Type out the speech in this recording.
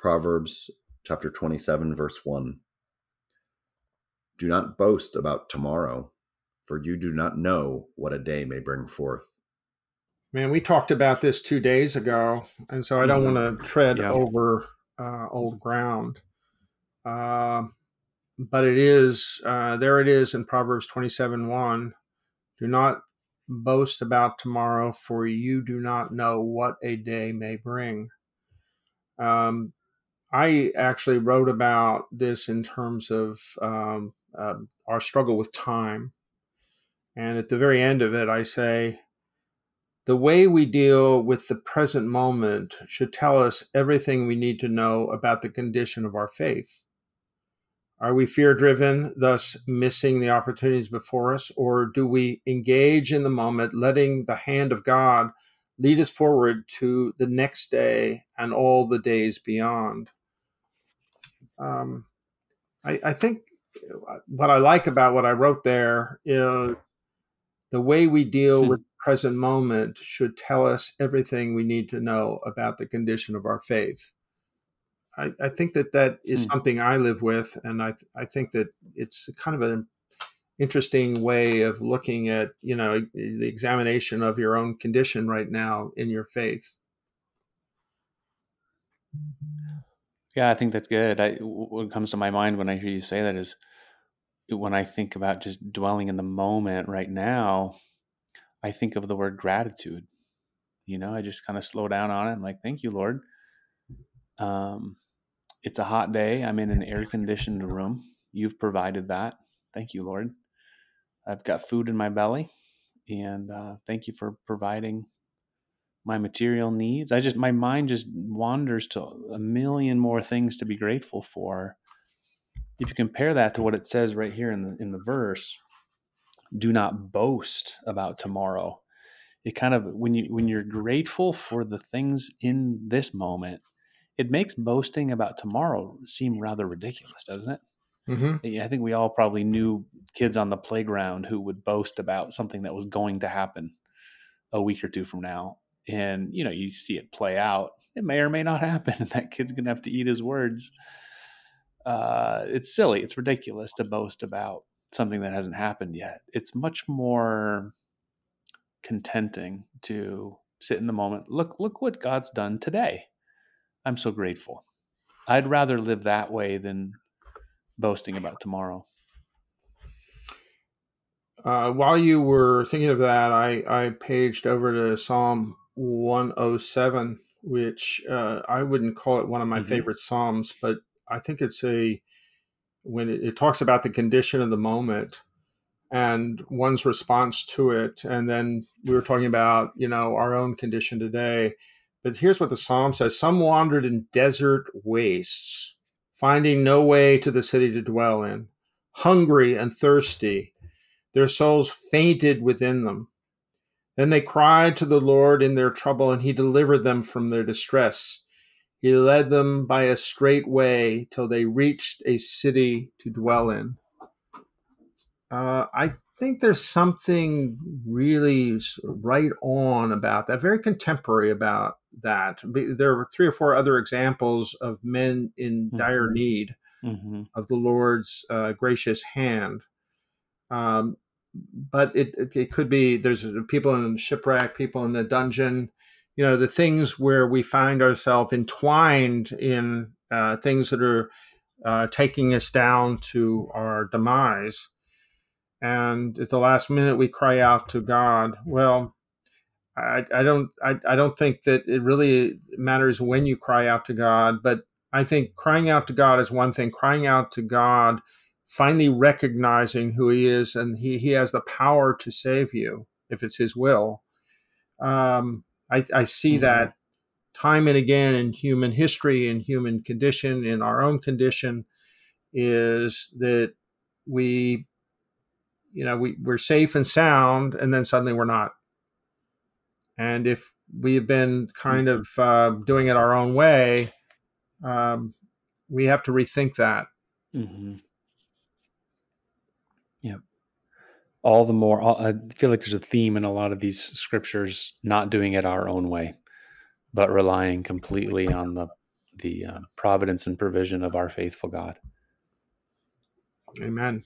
Proverbs chapter 27, verse 1. Do not boast about tomorrow, for you do not know what a day may bring forth. Man, we talked about this two days ago, and so I don't Mhm. want to tread Yeah. over uh, old ground. Uh, but it is, uh, there it is in Proverbs 27 1. Do not boast about tomorrow, for you do not know what a day may bring. Um, I actually wrote about this in terms of um, um, our struggle with time. And at the very end of it, I say, the way we deal with the present moment should tell us everything we need to know about the condition of our faith. Are we fear driven, thus missing the opportunities before us, or do we engage in the moment, letting the hand of God lead us forward to the next day and all the days beyond? Um, I, I think what I like about what I wrote there is the way we deal Hmm. with the present moment should tell us everything we need to know about the condition of our faith. I, I think that that is Hmm. something I live with, and I I think that it's kind of an interesting way of looking at you know the examination of your own condition right now in your faith. Yeah, I think that's good. I, what comes to my mind when I hear you say that is when I think about just dwelling in the moment right now, I think of the word gratitude. You know, I just kind of slow down on it. I'm like, thank you, Lord. Um, it's a hot day. I'm in an air conditioned room. You've provided that. Thank you, Lord. I've got food in my belly. And uh, thank you for providing my material needs. I just, my mind just wanders to a million more things to be grateful for. If you compare that to what it says right here in the, in the verse, do not boast about tomorrow. It kind of, when you, when you're grateful for the things in this moment, it makes boasting about tomorrow seem rather ridiculous, doesn't it? Mm-hmm. I think we all probably knew kids on the playground who would boast about something that was going to happen a week or two from now. And, you know, you see it play out. It may or may not happen. And that kid's going to have to eat his words. Uh, it's silly. It's ridiculous to boast about something that hasn't happened yet. It's much more contenting to sit in the moment. Look, look what God's done today. I'm so grateful. I'd rather live that way than boasting about tomorrow. Uh, while you were thinking of that, I, I paged over to Psalm 107, which uh, I wouldn't call it one of my Mhm. favorite Psalms, but I think it's a, when it, it talks about the condition of the moment and one's response to it. And then we were talking about, you know, our own condition today. But here's what the Psalm says Some wandered in desert wastes, finding no way to the city to dwell in, hungry and thirsty their souls fainted within them. Then they cried to the Lord in their trouble, and he delivered them from their distress. He led them by a straight way till they reached a city to dwell in. Uh, I think there's something really right on about that, very contemporary about that. There were three or four other examples of men in dire Mhm. need Mm-hmm. of the Lord's uh, gracious hand. Um, but it, it it could be there's people in shipwreck, people in the dungeon, you know, the things where we find ourselves entwined in uh, things that are uh, taking us down to our demise. And at the last minute, we cry out to God. Well, I, I don't I, I don't think that it really matters when you cry out to God, but I think crying out to God is one thing. Crying out to God, finally recognizing who He is, and He He has the power to save you if it's His will. Um, I, I see Mhm. that time and again in human history, in human condition, in our own condition, is that we, you know, we, we're safe and sound, and then suddenly we're not. And if we've been kind of uh, doing it our own way, um, we have to rethink that. Mm-hmm. Yep. All the more, all- I feel like there's a theme in a lot of these scriptures, not doing it our own way, but relying completely on the the uh, providence and provision of our faithful God. Amen.